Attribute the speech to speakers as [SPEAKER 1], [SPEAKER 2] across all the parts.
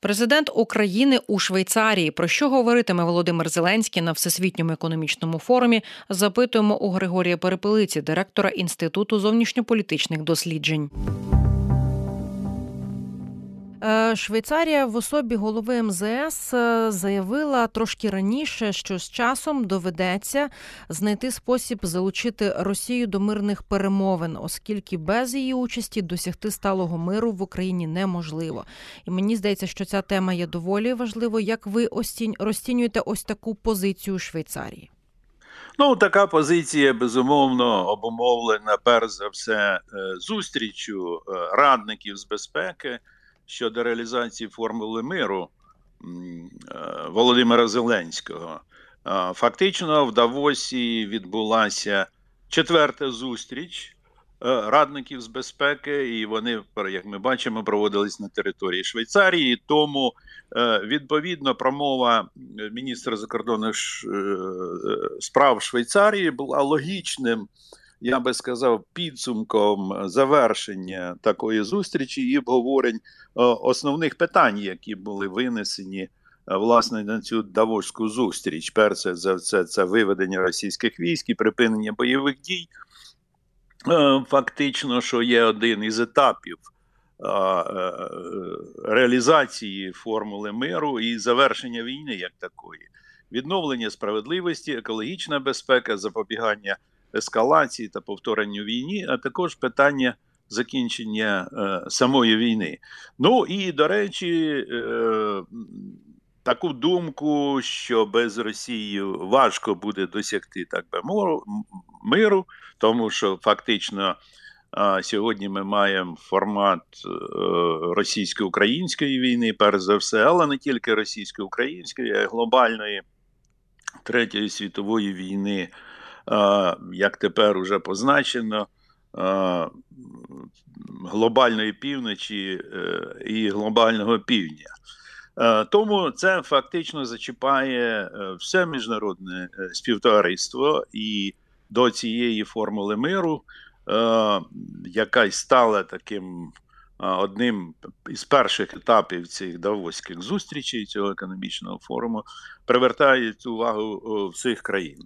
[SPEAKER 1] Президент України у Швейцарії про що говоритиме Володимир Зеленський на всесвітньому економічному форумі? Запитуємо у Григорія Перепелиці, директора інституту зовнішньополітичних досліджень. Е, Швейцарія в особі голови МЗС е, заявила трошки раніше, що з часом доведеться знайти спосіб залучити Росію до мирних перемовин, оскільки без її участі досягти сталого миру в Україні неможливо. І мені здається, що ця тема є доволі важливою. Як ви розцінюєте ось таку позицію Швейцарії?
[SPEAKER 2] Ну, така позиція безумовно обумовлена перш за все е, зустрічю радників з безпеки щодо реалізації формули миру е, Володимира Зеленського. Фактично, в Давосі відбулася четверта зустріч е, радників з безпеки, і вони, як ми бачимо, проводились на території Швейцарії. Тому е, відповідно промова міністра закордонних справ Швейцарії була логічним я би сказав, підсумком завершення такої зустрічі і обговорень е, основних питань, які були винесені е, власне на цю Давоську зустріч. Перше за все це виведення російських військ і припинення бойових дій. Е, фактично, що є один із етапів. Реалізації формули миру і завершення війни як такої, відновлення справедливості, екологічна безпека, запобігання ескалації та повторенню війні, а також питання закінчення е, самої війни. Ну і до речі, е, таку думку, що без Росії важко буде досягти так би миру, тому що фактично. Сьогодні ми маємо формат е, російсько-української війни, перш за все, але не тільки російсько-української, а й глобальної третьої світової війни як тепер уже позначено, глобальної півночі е, і глобального півдня. Е, тому це фактично зачіпає е, все міжнародне співтовариство і до цієї формули миру, яка й стала таким одним із перших етапів цих давоських зустрічей цього економічного форуму, привертають увагу всіх країн.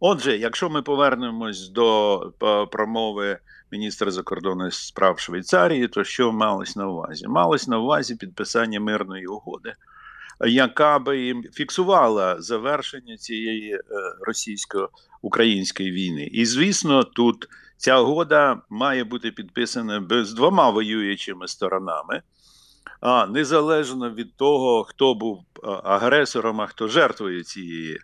[SPEAKER 2] Отже, якщо ми повернемось до промови міністра закордонних справ Швейцарії, то що малось на увазі? Малось на увазі підписання мирної угоди. Яка би фіксувала завершення цієї е, російсько-української війни, і звісно, тут ця угода має бути підписана з двома воюючими сторонами, а незалежно від того, хто був агресором, а хто жертвою цієї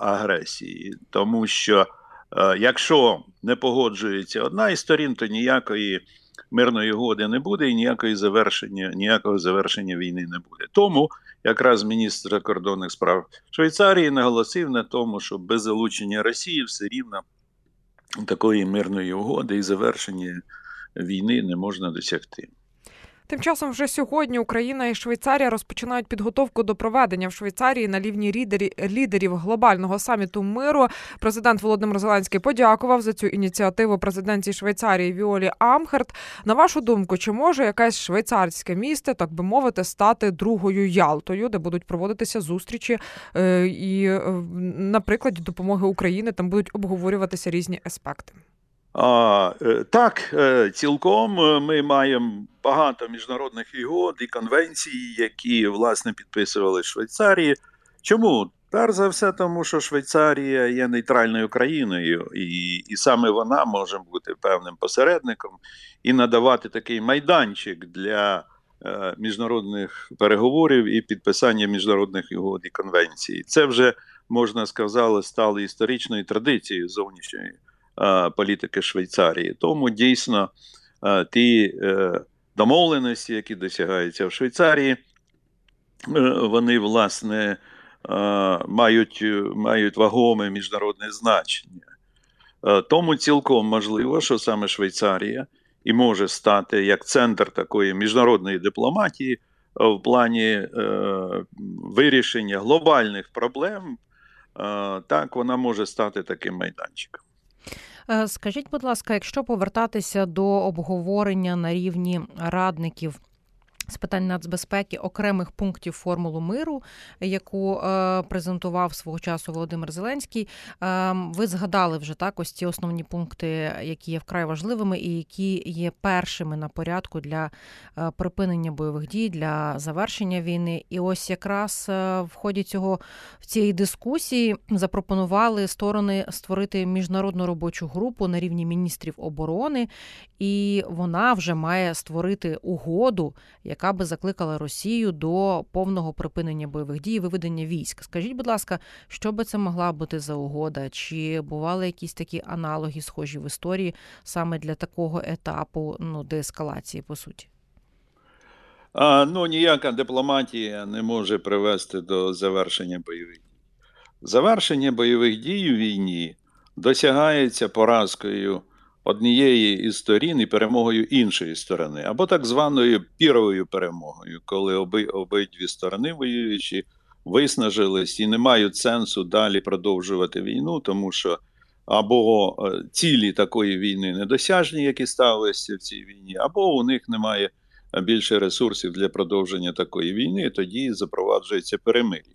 [SPEAKER 2] агресії. Тому що якщо не погоджується одна із сторін, то ніякої мирної угоди не буде і ніякої завершення, ніякого завершення війни не буде. Тому якраз міністр закордонних справ Швейцарії наголосив на тому, що без залучення Росії все рівно такої мирної угоди і завершення війни не можна досягти.
[SPEAKER 3] Тим часом, вже сьогодні Україна і Швейцарія розпочинають підготовку до проведення в Швейцарії на рівні лідері, лідерів глобального саміту миру. Президент Володимир Зеленський подякував за цю ініціативу президенті Швейцарії Віолі Амхерт. На вашу думку, чи може якесь швейцарське місто, так би мовити, стати другою Ялтою, де будуть проводитися зустрічі е, і, е, наприклад, допомоги України там будуть обговорюватися різні аспекти?
[SPEAKER 2] А, е, Так, е, цілком е, ми маємо багато міжнародних угод і конвенцій, які власне підписували Швейцарії. Чому? Перш за все, тому що Швейцарія є нейтральною країною, і і саме вона може бути певним посередником і надавати такий майданчик для е, міжнародних переговорів і підписання міжнародних угод і конвенцій. Це вже можна сказати, стало історичною традицією зовнішньої. Е, політики Швейцарії. Тому дійсно е, ті е, домовленості, які досягаються в Швейцарії, вони власне мають, мають вагоме міжнародне значення. Тому цілком можливо, що саме Швейцарія і може стати як центр такої міжнародної дипломатії в плані е, вирішення глобальних проблем, е, так вона може стати таким майданчиком.
[SPEAKER 1] Е, скажіть, будь ласка, якщо повертатися до обговорення на рівні радників з питань нацбезпеки окремих пунктів формулу миру, яку е, презентував свого часу Володимир Зеленський. Е, ви згадали вже так ось ці основні пункти, які є вкрай важливими і які є першими на порядку для е, припинення бойових дій, для завершення війни. І ось якраз е, в ході цього в цієї дискусії запропонували сторони створити міжнародну робочу групу на рівні міністрів оборони, і вона вже має створити угоду яка би закликала Росію до повного припинення бойових дій, і виведення військ. Скажіть, будь ласка, що би це могла бути за угода? Чи бували якісь такі аналоги, схожі в історії саме для такого етапу ну, деескалації, по суті?
[SPEAKER 2] А, Ну, ніяка дипломатія не може привести до завершення бойових дій. Завершення бойових дій у війні досягається поразкою однієї із сторін і перемогою іншої сторони, або так званою піровою перемогою, коли оби, обидві сторони воюючі виснажились і не мають сенсу далі продовжувати війну, тому що або е, цілі такої війни недосяжні, які ставилися в цій війні, або у них немає більше ресурсів для продовження такої війни, тоді запроваджується перемир'я.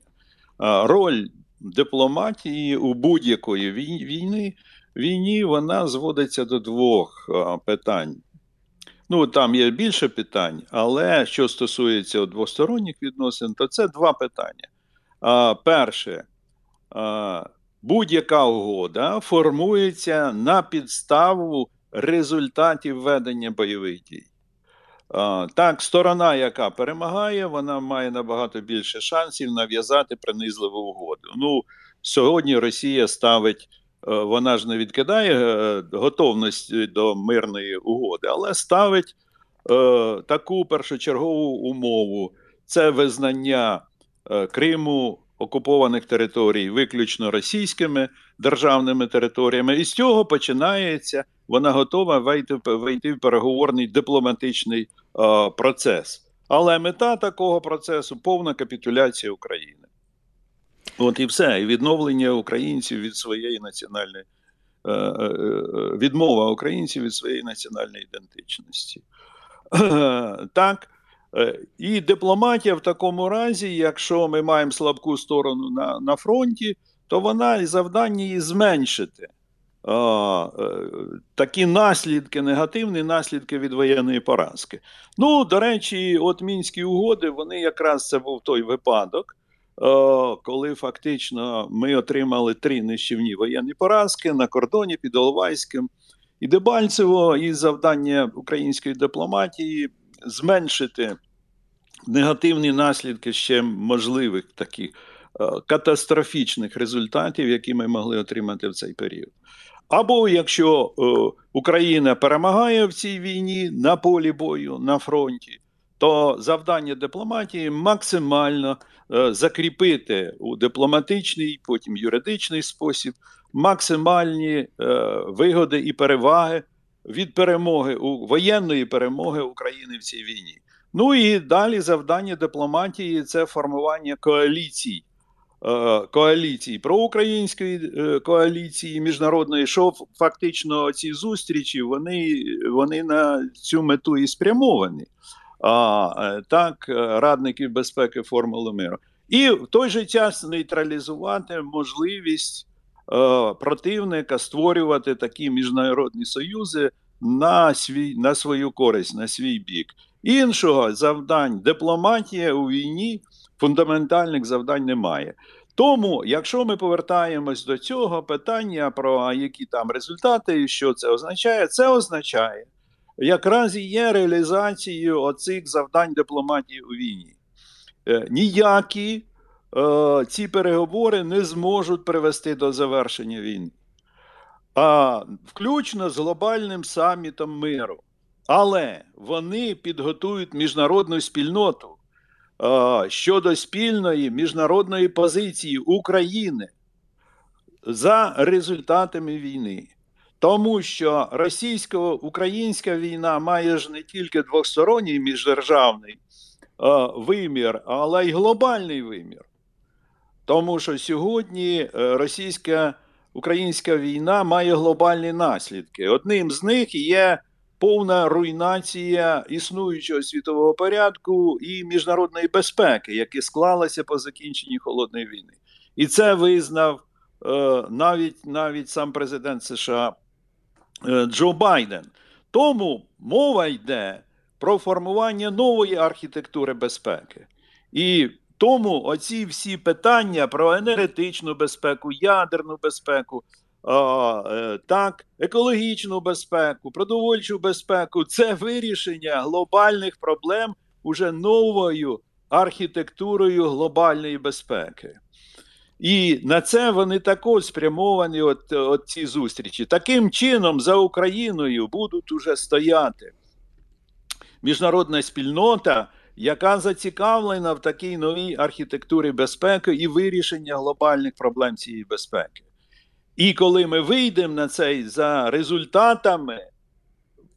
[SPEAKER 2] Роль дипломатії у будь-якої війни війні вона зводиться до двох питань. Ну, там є більше питань, але що стосується двосторонніх відносин, то це два питання. Перше, будь-яка угода формується на підставу результатів ведення бойових дій. Так, сторона, яка перемагає, вона має набагато більше шансів нав'язати принизливу угоду. Ну, Сьогодні Росія ставить Е, вона ж не відкидає е, готовності до мирної угоди, але ставить е, таку першочергову умову: це визнання Криму окупованих територій, виключно російськими державними територіями, і з цього починається вона готова вийти вийти в переговорний дипломатичний е, процес. Але мета такого процесу повна капітуляція України. От і все, і відновлення українців від своєї національної е, е, е, відмова українців від своєї національної ідентичності. Так. І дипломатія в такому разі, якщо ми маємо слабку сторону на на фронті, то вона завдання її зменшити а, такі наслідки, негативні наслідки від воєнної поразки. Ну, до речі, от мінські угоди, вони якраз це був той випадок, коли фактично ми отримали три нищівні воєнні поразки на кордоні під Оловайським і Дебальцево, і завдання української дипломатії зменшити негативні наслідки ще можливих таких катастрофічних результатів, які ми могли отримати в цей період. Або якщо Україна перемагає в цій війні на полі бою на фронті, то завдання дипломатії максимально е, закріпити у дипломатичний, потім юридичний спосіб максимальні е, вигоди і переваги від перемоги у воєнної перемоги України в цій війні. Ну і далі завдання дипломатії це формування коаліцій. Е, коаліції проукраїнської коаліції міжнародної, що фактично ці зустрічі вони вони на цю мету і спрямовані а, е, так, е, радників безпеки формули миру. І в той же час нейтралізувати можливість е, противника створювати такі міжнародні союзи на свій, на свою користь, на свій бік. Іншого завдань дипломатія у війні фундаментальних завдань немає. Тому, якщо ми повертаємось до цього питання про які там результати і що це означає, це означає, якраз і є реалізацією оцих завдань дипломатії у війні. Е, ніякі е, ці переговори не зможуть привести до завершення війни, а включно з глобальним самітом миру. Але вони підготують міжнародну спільноту е, щодо спільної міжнародної позиції України за результатами війни. Тому що російсько-українська війна має ж не тільки двосторонній міждержавний е, вимір, але й глобальний вимір. Тому що сьогодні е, російська українська війна має глобальні наслідки. Одним з них є повна руйнація існуючого світового порядку і міжнародної безпеки, яке склалося по закінченні холодної війни. І це визнав е, навіть навіть сам президент США Джо Байден. Тому мова йде про формування нової архітектури безпеки. І тому оці всі питання про енергетичну безпеку, ядерну безпеку, е, так, екологічну безпеку, продовольчу безпеку це вирішення глобальних проблем уже новою архітектурою глобальної безпеки. І на це вони також спрямовані от, от ці зустрічі. Таким чином, за Україною будуть уже стояти міжнародна спільнота, яка зацікавлена в такій новій архітектурі безпеки і вирішення глобальних проблем цієї безпеки. І коли ми вийдемо на цей за результатами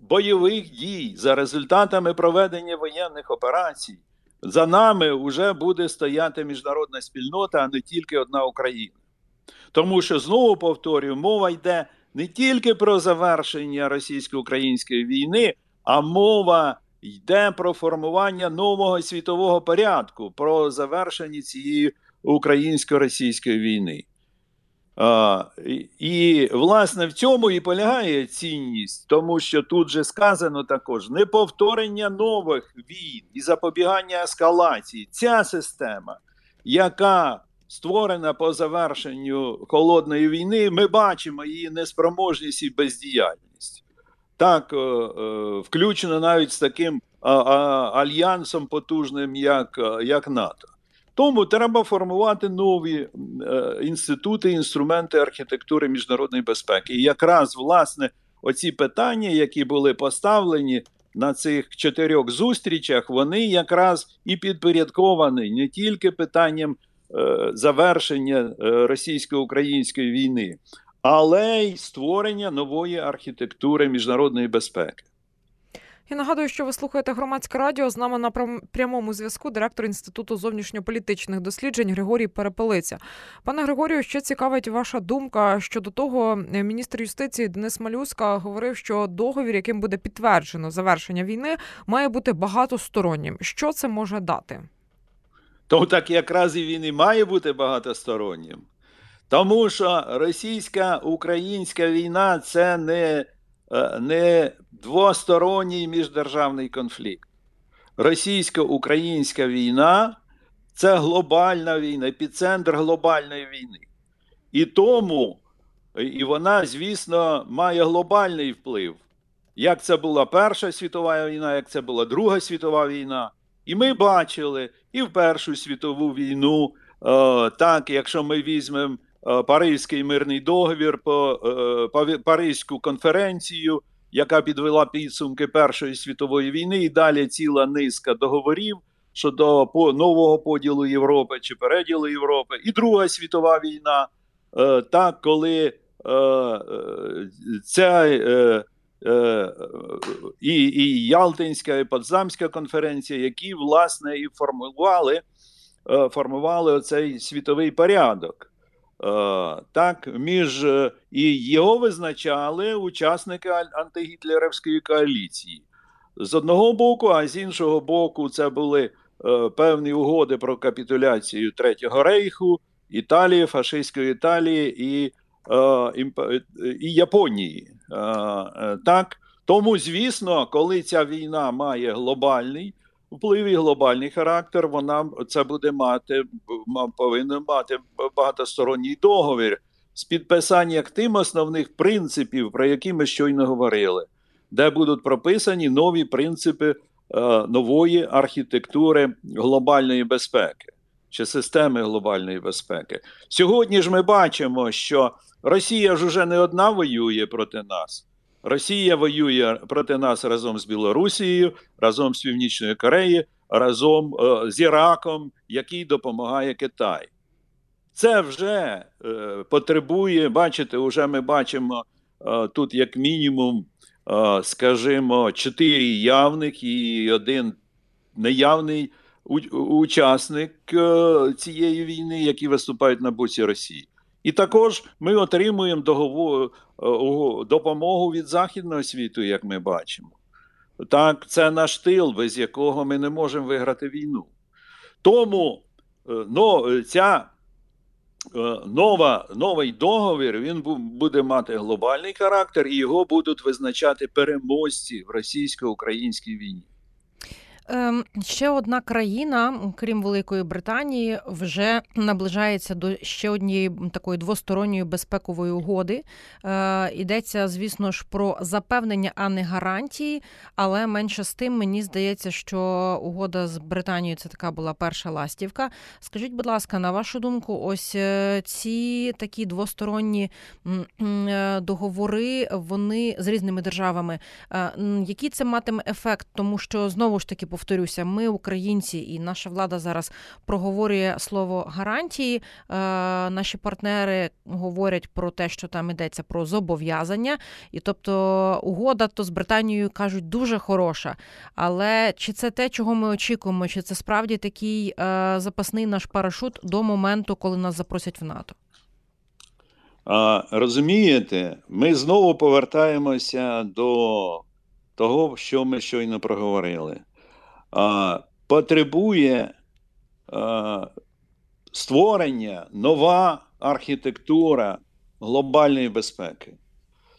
[SPEAKER 2] бойових дій, за результатами проведення воєнних операцій, за нами вже буде стояти міжнародна спільнота, а не тільки одна Україна. Тому що знову повторюю, мова йде не тільки про завершення російсько-української війни, а мова йде про формування нового світового порядку, про завершення цієї українсько-російської війни. А, І, власне, в цьому і полягає цінність, тому що тут же сказано також неповторення нових війн і запобігання ескалації. Ця система, яка створена по завершенню холодної війни, ми бачимо її неспроможність і бездіяльність. Так, е, е, включено навіть з таким альянсом потужним, як, як НАТО. Тому треба формувати нові е, інститути, інструменти архітектури міжнародної безпеки. І якраз власне оці питання, які були поставлені на цих чотирьох зустрічах, вони якраз і підпорядковані не тільки питанням е, завершення е, російсько-української війни, але й створення нової архітектури міжнародної безпеки.
[SPEAKER 3] Я нагадую, що ви слухаєте громадське радіо. З нами на прямому зв'язку директор інституту зовнішньополітичних досліджень Григорій Перепелиця. Пане Григорію, ще цікавить ваша думка щодо того, е, міністр юстиції Денис Малюска говорив, що договір, яким буде підтверджено завершення війни, має бути багатостороннім. Що це може дати?
[SPEAKER 2] То так якраз і він і має бути багатостороннім. Тому що російська українська війна це не не двосторонній міждержавний конфлікт. Російсько-українська війна це глобальна війна, епіцентр глобальної війни. І тому, і вона, звісно, має глобальний вплив. Як це була Перша світова війна, як це була Друга світова війна. І ми бачили і в Першу світову війну, е, так, якщо ми візьмемо Е, Паризький мирний договір, е, Паризьку конференцію, яка підвела підсумки Першої світової війни, і далі ціла низка договорів щодо нового поділу Європи чи переділу Європи, і Друга світова війна, е, так коли ця і і Ялтинська, і Потсдамська конференція, які власне і формували формували оцей світовий порядок. Е, так, між е, і його визначали учасники антигітлерівської коаліції. З одного боку, а з іншого боку, це були е, певні угоди про капітуляцію Третього рейху, Італії, фашистської Італії і і Японії. Так, Тому, звісно, коли ця війна має глобальний вплив і глобальний характер, вона це буде мати повинна мати багатосторонній договір з підписанням тим основних принципів, про які ми щойно говорили, де будуть прописані нові принципи е, нової архітектури глобальної безпеки чи системи глобальної безпеки. Сьогодні ж ми бачимо, що Росія ж уже не одна воює проти нас. Росія воює проти нас разом з Білорусією, разом з Північною Кореєю, разом е, з Іраком, який допомагає Китай. Це вже е, потребує, бачите, вже ми бачимо е, тут, як мінімум, е, скажімо, чотири явних і один неявний учасник е, цієї війни, які виступають на боці Росії. І також ми отримуємо договор, допомогу від Західного світу, як ми бачимо. Так, це наш тил, без якого ми не можемо виграти війну. Тому ну, ця Е, нова, новий договір він буде мати глобальний характер, і його будуть визначати переможці в російсько-українській війні.
[SPEAKER 1] Ем, ще одна країна, крім Великої Британії, вже наближається до ще однієї такої двосторонньої безпекової угоди. Е, Йдеться, звісно ж, про запевнення, а не гарантії. Але менше з тим мені здається, що угода з Британією це така була перша ластівка. Скажіть, будь ласка, на вашу думку, ось е, ці такі двосторонні е, договори, вони з різними державами, який це матиме ефект, тому що знову ж таки повторюся, ми, українці, і наша влада зараз проговорює слово гарантії. Е, наші партнери говорять про те, що там йдеться про зобов'язання, і тобто угода то з Британією кажуть дуже хороша. Але чи це те, чого ми очікуємо? Чи це справді такий е, запасний наш парашут до моменту, коли нас запросять в НАТО?
[SPEAKER 2] А, Розумієте, ми знову повертаємося до того, що ми щойно проговорили потребує створення нова архітектура глобальної безпеки.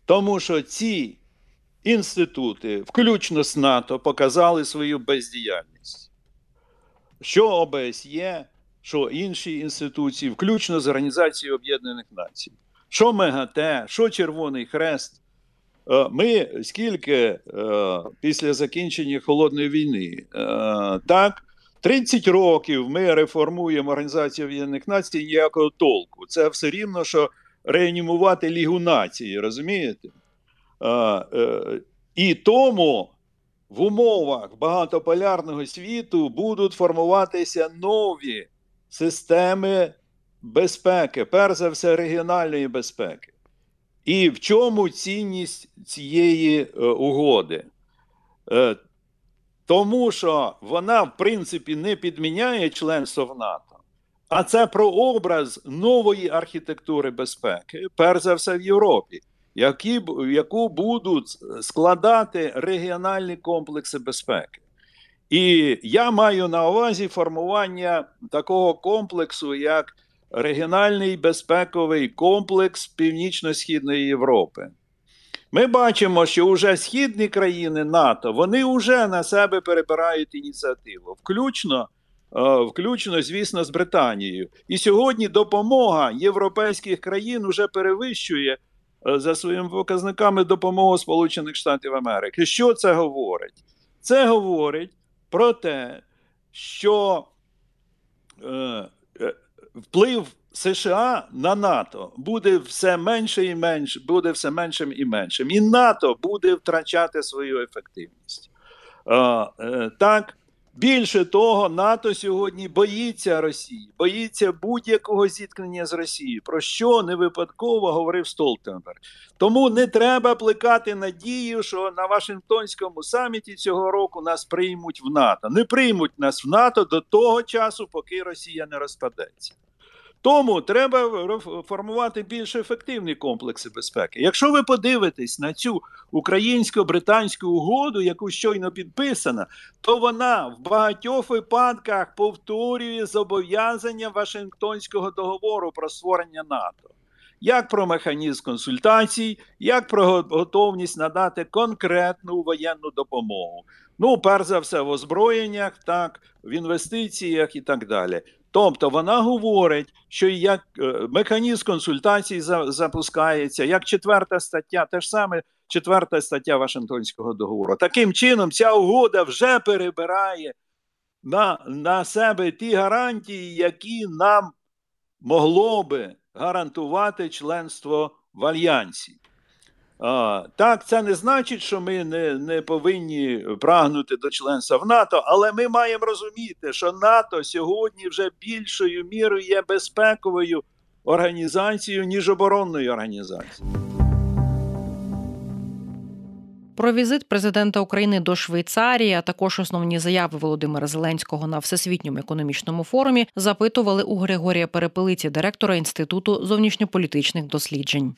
[SPEAKER 2] Тому що ці інститути, включно з НАТО, показали свою бездіяльність. Що ОБСЄ, що інші інституції, включно з Організацією Об'єднаних Націй, що МЕГАТЕ, що Червоний Хрест, ми скільки е, після закінчення холодної війни, е, так 30 років ми реформуємо Організацію Об'єднаних Націй ніякого толку. Це все рівно, що реанімувати Лігу нації, розумієте? І тому в умовах багатополярного світу будуть формуватися нові системи безпеки, перш за все, регіональної безпеки. І в чому цінність цієї е, угоди? Е, тому що вона, в принципі, не підміняє членство в НАТО, а це про образ нової архітектури безпеки, перш за все в Європі, які, яку будуть складати регіональні комплекси безпеки. І я маю на увазі формування такого комплексу, як регіональний безпековий комплекс Північно-Східної Європи. Ми бачимо, що вже східні країни НАТО вони вже на себе перебирають ініціативу, включно, е, включно, звісно, з Британією. І сьогодні допомога європейських країн вже перевищує е, за своїми показниками допомогу Сполучених Штатів Америки. Що це говорить? Це говорить про те, що е, вплив США на НАТО буде все менше і менше, буде все меншим і меншим. І НАТО буде втрачати свою ефективність. Е, Так, більше того, НАТО сьогодні боїться Росії, боїться будь-якого зіткнення з Росією, про що не випадково говорив Столтенберг. Тому не треба плекати надію, що на Вашингтонському саміті цього року нас приймуть в НАТО. Не приймуть нас в НАТО до того часу, поки Росія не розпадеться. Тому треба формувати більш ефективні комплекси безпеки. Якщо ви подивитесь на цю українсько-британську угоду, яку щойно підписана, то вона в багатьох випадках повторює зобов'язання Вашингтонського договору про створення НАТО. Як про механізм консультацій, як про готовність надати конкретну воєнну допомогу. Ну, перш за все, в озброєннях, так, в інвестиціях і так далі. Тобто вона говорить, що як е, механізм консультацій запускається, як четверта стаття, те ж саме четверта стаття Вашингтонського договору. Таким чином, ця угода вже перебирає на, на себе ті гарантії, які нам могло би гарантувати членство в альянсі. Так, це не значить, що ми не не повинні прагнути до членства в НАТО, але ми маємо розуміти, що НАТО сьогодні вже більшою мірою є безпековою організацією, ніж оборонною організацією.
[SPEAKER 1] Про візит президента України до Швейцарії, а також основні заяви Володимира Зеленського на всесвітньому економічному форумі запитували у Григорія Перепелиці, директора інституту зовнішньополітичних досліджень.